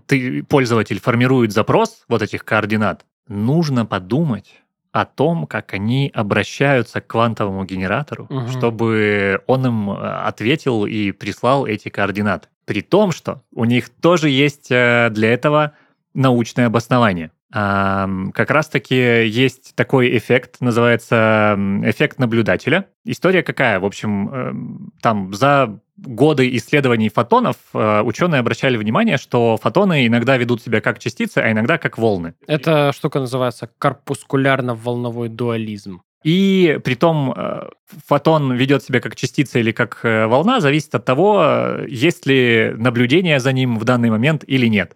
ты, пользователь формирует запрос вот этих координат, нужно подумать, о том, как они обращаются к квантовому генератору, угу. чтобы он им э, ответил и прислал эти координаты. При том, что у них тоже есть э, для этого научное обоснование. Как раз-таки есть такой эффект, называется эффект наблюдателя. История какая? В общем, эм, там за годы исследований фотонов э, ученые обращали внимание, что фотоны иногда ведут себя как частицы, а иногда как волны. Эта штука называется корпускулярно-волновой дуализм. И при том э, фотон ведет себя как частица или как э, волна, зависит от того, есть ли наблюдение за ним в данный момент или нет.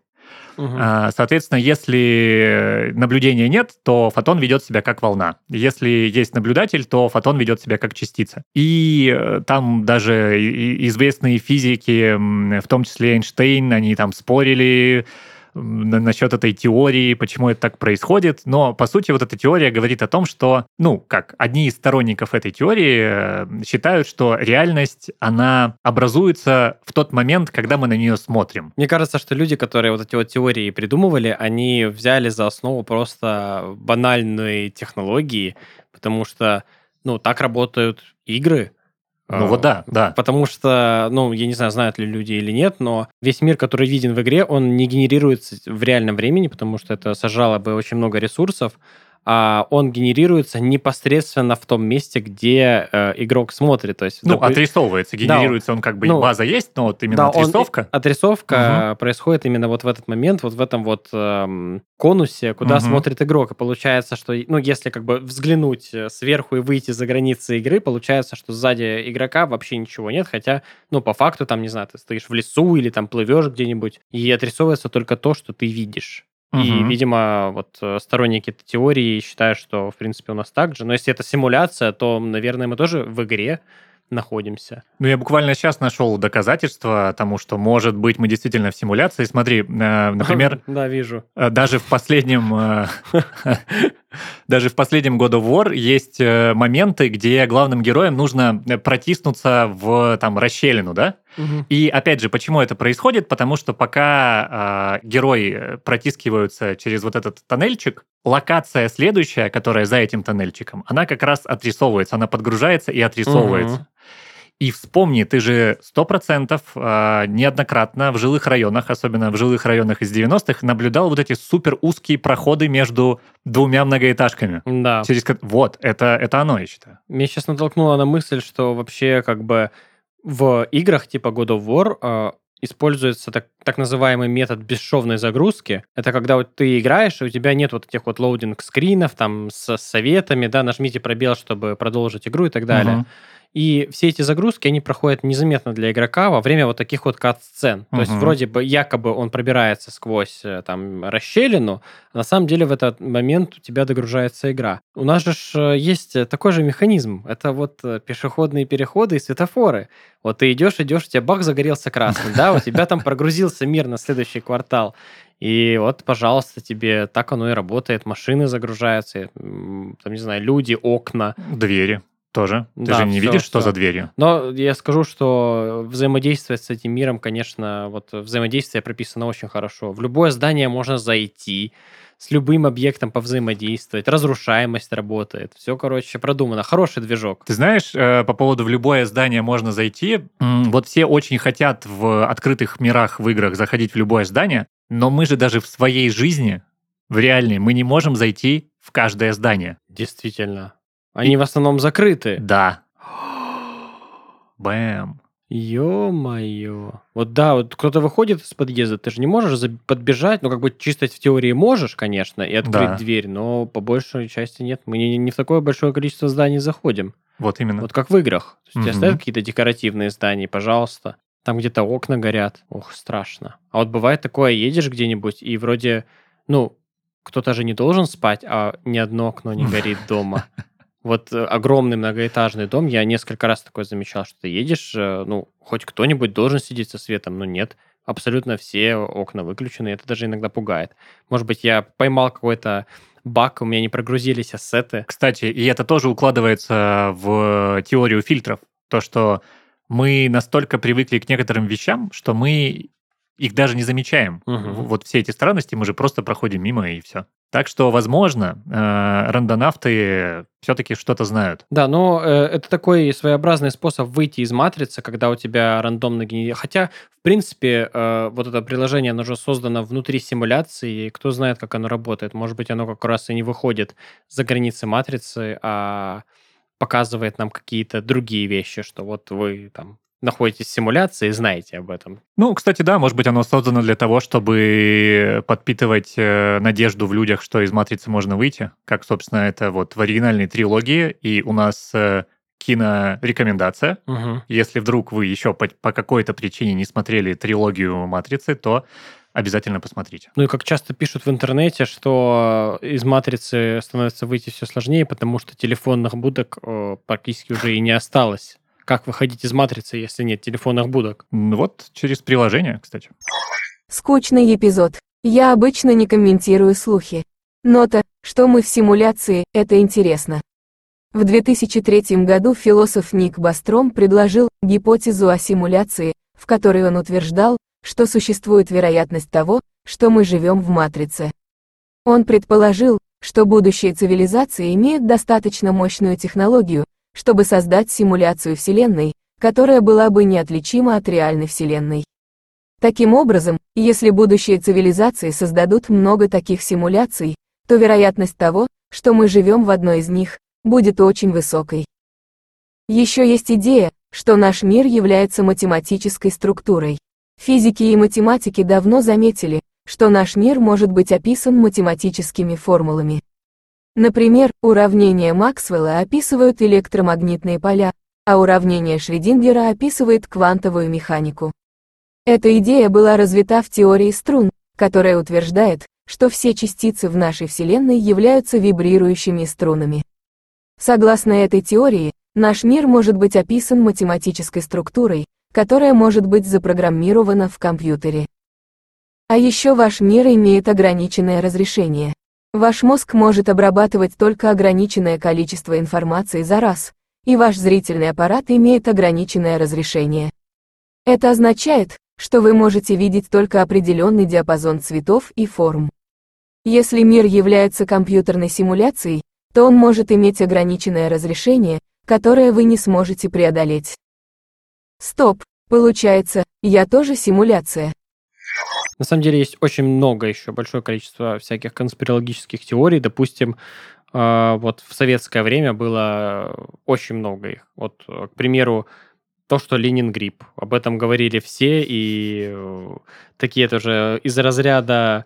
Угу. Соответственно, если наблюдения нет, то фотон ведет себя как волна. Если есть наблюдатель, то фотон ведет себя как частица. И э, там даже известные физики, в том числе Эйнштейн, они там спорили, насчет этой теории, почему это так происходит, но, по сути, вот эта теория говорит о том, что, ну, как одни из сторонников этой теории э, считают, что реальность, она образуется в тот момент, когда мы на нее смотрим. Мне кажется, что люди, которые вот эти вот теории придумывали, они взяли за основу просто банальные технологии, потому что, ну, так работают игры, ну вот да, да. Потому что, ну, я не знаю, знают ли люди или нет, но весь мир, который виден в игре, он не генерируется в реальном времени, потому что это сожрало бы очень много ресурсов, а он генерируется непосредственно в том месте, где э, игрок смотрит. То есть, ну, допу... отрисовывается, генерируется да, он как бы, ну, база есть, но вот именно да, отрисовка? Он, отрисовка угу. происходит именно вот в этот момент, вот в этом вот эм, конусе, куда угу. смотрит игрок. И получается, что, ну, если как бы взглянуть э, сверху и выйти за границы игры, получается, что сзади игрока вообще ничего нет, хотя, ну, по факту, там, не знаю, ты стоишь в лесу или там плывешь где-нибудь, и отрисовывается только то, что ты видишь. Угу. И, видимо, вот э, сторонники этой теории считают, что, в принципе, у нас так же. Но если это симуляция, то, наверное, мы тоже в игре находимся. Ну, я буквально сейчас нашел доказательства тому, что, может быть, мы действительно в симуляции. Смотри, э, например... [laughs] Да, вижу. Э, даже в последнем... [laughs] Даже в последнем God of War есть моменты, где главным героям нужно протиснуться в там расщелину, да? И опять же, почему это происходит? Потому что пока э, герои протискиваются через вот этот тоннельчик, локация следующая, которая за этим тоннельчиком, она как раз отрисовывается, она подгружается и отрисовывается. Угу. И вспомни, ты же сто процентов э, неоднократно в жилых районах, особенно в жилых районах из 90-х, наблюдал вот эти супер узкие проходы между двумя многоэтажками. Да. Через... Вот, это, это оно, я считаю. Меня сейчас натолкнуло на мысль, что вообще как бы в играх типа God of War э, используется так, так называемый метод бесшовной загрузки. Это когда вот ты играешь, и у тебя нет вот этих вот лоудинг-скринов там с советами, да, нажмите пробел, чтобы продолжить игру и так далее. Uh-huh. И все эти загрузки, они проходят незаметно для игрока во время вот таких вот кат-сцен. То есть вроде бы якобы он пробирается сквозь э, там расщелину, а на самом деле в этот момент у тебя догружается игра. У нас же э, есть такой же механизм. Это вот э, пешеходные переходы и светофоры. Вот ты идешь, идешь, у тебя бах загорелся красным, да, у тебя там прогрузился мир на следующий квартал. И вот, пожалуйста, тебе так оно и работает. Машины загружаются, там, не знаю, люди, окна. Двери тоже. Ты Да, же не всё, видишь, что всё. за дверью? Но я скажу, что взаимодействовать с этим миром, конечно, вот взаимодействие прописано очень хорошо. В любое здание можно зайти, с любым объектом повзаимодействовать, разрушаемость работает. Все, короче, продумано. Хороший движок. Ты знаешь, э, по поводу в любое здание можно зайти. Вот все очень хотят в открытых мирах в играх заходить в любое здание, но мы же даже в своей жизни, в реальной, мы не можем зайти в каждое здание. Действительно. Они в основном закрыты. Да. Бэм. Ё-моё. Вот да, вот кто-то выходит из подъезда, ты же не можешь подбежать, ну как бы чисто в теории можешь, конечно, и открыть Да. дверь, но по большей части нет. Мы не, не в такое большое количество зданий заходим. Вот именно. Вот как в играх. То есть тебе Мгм. ставят какие-то декоративные здания, пожалуйста. Там где-то окна горят. Ох, страшно. А вот бывает такое, едешь где-нибудь, и вроде, ну, кто-то же не должен спать, а ни одно окно не горит дома. [laughs] Вот э, огромный многоэтажный дом, я несколько раз такое замечал, что ты едешь, э, ну, хоть кто-нибудь должен сидеть со светом, но нет. Абсолютно все окна выключены, это даже иногда пугает. Может быть, я поймал какой-то баг, у меня не прогрузились ассеты. Кстати, и это тоже укладывается в теорию фильтров. То, что мы настолько привыкли к некоторым вещам, что мы их даже не замечаем. В- Вот все эти странности мы же просто проходим мимо и все. Так что, возможно, э, рандонавты все-таки что-то знают. Да, но э, это такой своеобразный способ выйти из матрицы, когда у тебя рандомно генерирует. Хотя, в принципе, э, вот это приложение, оно же создано внутри симуляции, и кто знает, как оно работает. Может быть, оно как раз и не выходит за границы матрицы, а показывает нам какие-то другие вещи, что вот вы там находитесь в симуляции и знаете об этом. Ну, кстати, да, может быть, оно создано для того, чтобы подпитывать э, надежду в людях, что из матрицы можно выйти, как, собственно, это вот в оригинальной трилогии, и у нас э, кинорекомендация. Мгм. Если вдруг вы еще по, по какой-то причине не смотрели трилогию «Матрицы», то обязательно посмотрите. Ну и как часто пишут в интернете, что из матрицы становится выйти все сложнее, потому что телефонных будок э, практически уже и не осталось. Как выходить из матрицы, если нет телефонных будок? М, Вот через приложение, кстати. Скучный эпизод. Я обычно не комментирую слухи. Нота, что мы в симуляции, это интересно. В 2003 году философ Ник Бастром предложил гипотезу о симуляции, в которой он утверждал, что существует вероятность того, что мы живем в матрице. Он предположил, что будущие цивилизации имеют достаточно мощную технологию, чтобы создать симуляцию Вселенной, которая была бы неотличима от реальной Вселенной. Таким образом, если будущие цивилизации создадут много таких симуляций, то вероятность того, что мы живем в одной из них, будет очень высокой. Еще есть идея, что наш мир является математической структурой. Физики и математики давно заметили, что наш мир может быть описан математическими формулами. Например, уравнения Максвелла описывают электромагнитные поля, а уравнение Шрёдингера описывает квантовую механику. Эта идея была развита в теории струн, которая утверждает, что все частицы в нашей Вселенной являются вибрирующими струнами. Согласно этой теории, наш мир может быть описан математической структурой, которая может быть запрограммирована в компьютере. А еще ваш мир имеет ограниченное разрешение. Ваш мозг может обрабатывать только ограниченное количество информации за раз, и ваш зрительный аппарат имеет ограниченное разрешение. Это означает, что вы можете видеть только определенный диапазон цветов и форм. Если мир является компьютерной симуляцией, то он может иметь ограниченное разрешение, которое вы не сможете преодолеть. Стоп, получается, я тоже симуляция. На самом деле есть очень много еще, большое количество всяких конспирологических теорий. Допустим, э, вот в советское время было очень много их. Вот, э, к примеру, то, что Ленин грипп. Об этом говорили все, и э, такие тоже из разряда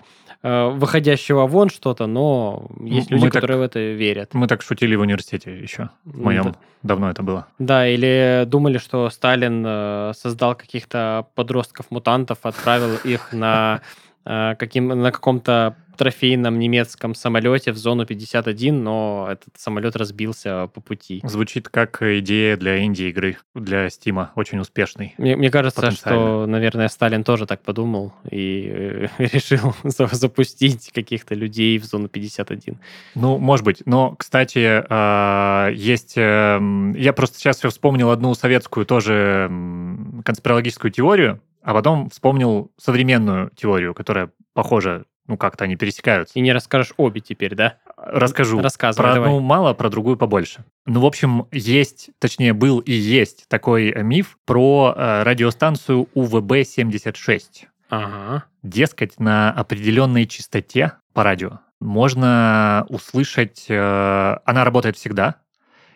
выходящего вон что-то, но есть Мы люди, так- которые в это верят. Мы так шутили в университете еще. В моем Да. давно это было. Да, или думали, что Сталин э, создал каких-то подростков-мутантов, отправил их на, [laughs] э, каким, на каком-то трофейном немецком самолете в зону 51, но этот самолет разбился по пути. Звучит как идея для инди-игры, для Стима, очень успешный. Мне, мне кажется, что, наверное, Сталин тоже так подумал и э, [laughs] решил за- запустить каких-то людей в зону 51. Ну, может быть. Но, кстати, а, есть... эм, Я просто сейчас вспомнил одну советскую тоже м, конспирологическую теорию, а потом вспомнил современную теорию, которая похожа, ну, как-то они пересекаются. И не расскажешь обе теперь, да? Расскажу. Рассказывай, Про давай. одну мало, про другую побольше. Ну, в общем, есть, точнее, был и есть такой э, миф про э, радиостанцию УВБ-76. Ага. Дескать, на определенной частоте по радио можно услышать... э, она работает всегда,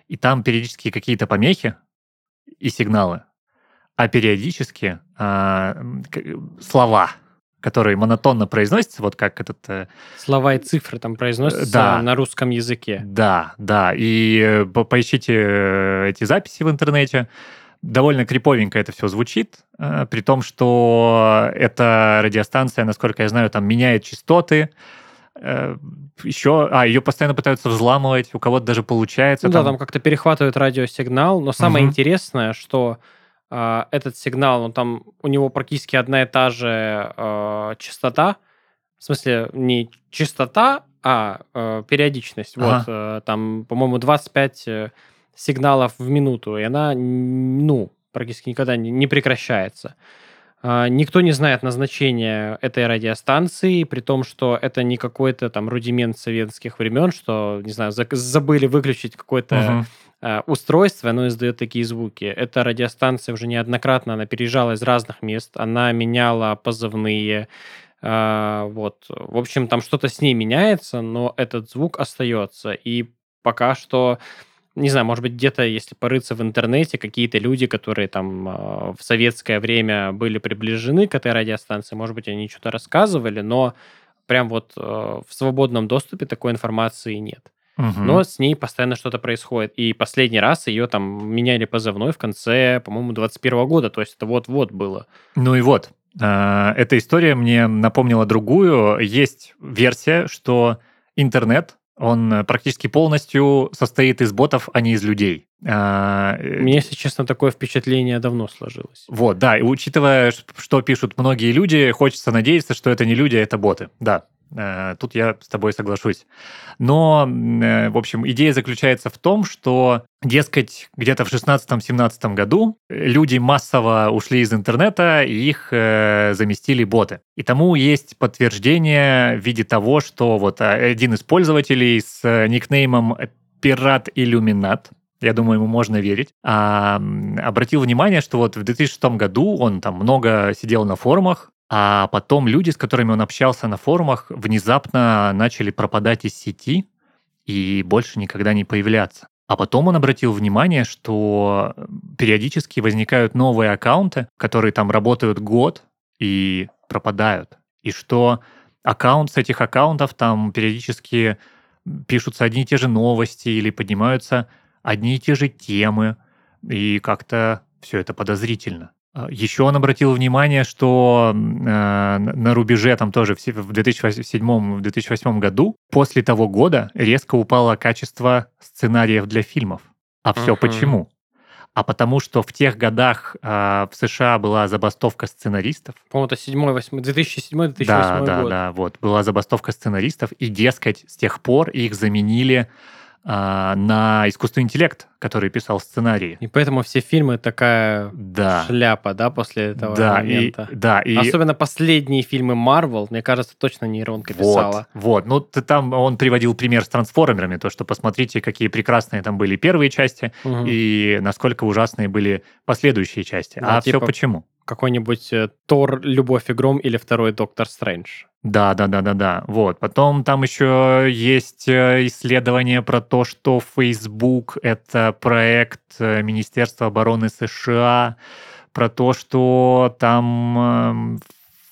и там периодически какие-то помехи и сигналы, а периодически а, к- слова, которые монотонно произносятся, вот как этот... э, Слова и цифры там произносятся Да. на русском языке. Да, да. И э, по- поищите э, эти записи в интернете. Довольно криповенько это все звучит, при том, что эта радиостанция, насколько я знаю, там меняет частоты. Еще, а, ее постоянно пытаются взламывать, у кого-то даже получается. Ну да, там как-то перехватывают радиосигнал, но самое Мгм. интересное, что этот сигнал, ну там у него практически одна и та же а, частота, в смысле не частота, а э, периодичность. Ага. Вот э, там, по-моему, 25 э, сигналов в минуту, и она, ну, практически никогда не, не прекращается. А, Никто не знает назначения этой радиостанции, при том, что это не какой-то там рудимент советских времен, что, не знаю, забыли выключить какое-то э, устройство, оно издает такие звуки. Эта радиостанция уже неоднократно, она переезжала из разных мест, она меняла позывные, а, вот. В общем, там что-то с ней меняется, но этот звук остается. И пока что, не знаю, может быть, где-то, если порыться в интернете, какие-то люди, которые там а, в советское время были приближены к этой радиостанции, может быть, они что-то рассказывали, но прям вот э, в свободном доступе такой информации нет. Мгм. Но с ней постоянно что-то происходит. И последний раз ее там меняли позывной в конце, по-моему, 21 года. То есть это вот-вот было. Ну и вот, э, эта история мне напомнила другую. Есть версия, что интернет, он э, практически полностью состоит из ботов, а не из людей. А, э, меня, если честно, такое впечатление давно сложилось. Вот, да, и учитывая, что пишут многие люди, хочется надеяться, что это не люди, а это боты. Да, тут я с тобой соглашусь. Но, э, в общем, идея заключается в том, что, дескать, где-то в 16-17 году люди массово ушли из интернета, и их э, заместили боты. И тому есть подтверждение в виде того, что вот один из пользователей с э, никнеймом Пират Иллюминат, я думаю, ему можно верить, а, обратил внимание, что вот в 2006 году он там много сидел на форумах, а потом люди, с которыми он общался на форумах, внезапно начали пропадать из сети и больше никогда не появляться. А потом он обратил внимание, что периодически возникают новые аккаунты, которые там работают год и пропадают. И что аккаунт с этих аккаунтов там периодически пишутся одни и те же новости или поднимаются одни и те же темы, и как-то все это подозрительно. А, Еще он обратил внимание, что э, на рубеже там тоже в се- в 2007-2008 году, после того года резко упало качество сценариев для фильмов. А все Мгм. почему? А потому что в тех годах а, в США была забастовка сценаристов, По-моему, это 7 8 2007-2008 да, да, год. да, вот. Была забастовка сценаристов, и, дескать, с тех пор их заменили а, на искусственный интеллект, который писал сценарии. И поэтому все фильмы такая Да. шляпа, да, после этого Да, и, момента. да, и Особенно последние фильмы Марвел, мне кажется, точно нейронка вот, писала. вот. Ну, ты там он приводил пример с трансформерами, то, что посмотрите, какие прекрасные там были первые части, Мгм. и насколько ужасные были последующие части. Да, а все типа- почему? Какой-нибудь э, Тор, Любовь и Гром или второй Доктор Стрэндж. Да, да, да, да, да. Вот. Потом там еще есть э, исследование про то, что Facebook это проект э, Министерства обороны США, про то, что там эм,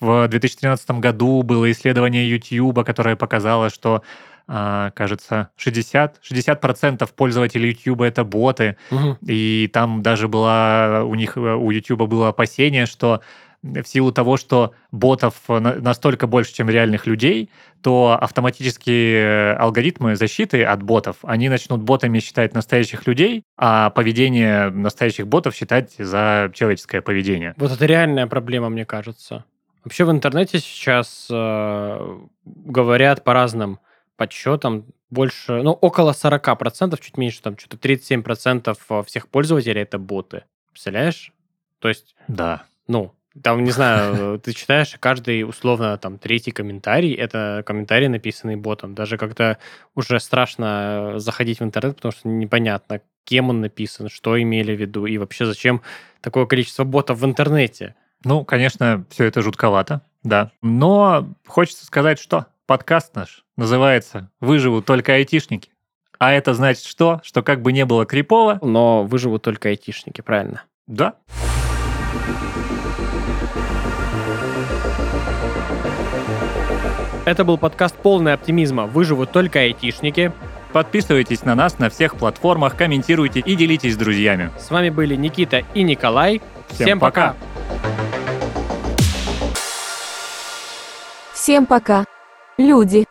в 2013 году было исследование YouTube, которое показало, что а, кажется, 60, 60% пользователей YouTube это боты, Мгм. и там даже была у них, э, у YouTube было опасение, что в силу того, что ботов на- настолько больше, чем реальных людей, то автоматические алгоритмы защиты от ботов, они начнут ботами считать настоящих людей, а поведение настоящих ботов считать за человеческое поведение. Вот это реальная проблема, мне кажется. Вообще в интернете сейчас э, говорят по разным подсчетам, больше, ну, около 40%, чуть меньше, там, что-то 37% всех пользователей это боты. Представляешь? То есть, Да. ну, там, не знаю, [laughs] ты читаешь, каждый, условно, там, третий комментарий, это комментарий, написанный ботом. Даже как-то уже страшно заходить в интернет, потому что непонятно, кем он написан, что имели в виду, и вообще зачем такое количество ботов в интернете. Ну, конечно, все это жутковато, да. Но хочется сказать, что подкаст наш называется «Выживут только айтишники». А это значит что? Что как бы не было крипово, Но выживут только айтишники, правильно? да, Это был подкаст «Полный оптимизма. Выживут только айтишники». Подписывайтесь на нас на всех платформах, комментируйте и делитесь с друзьями. С вами были Никита и Николай. Всем пока. Всем пока. Люди.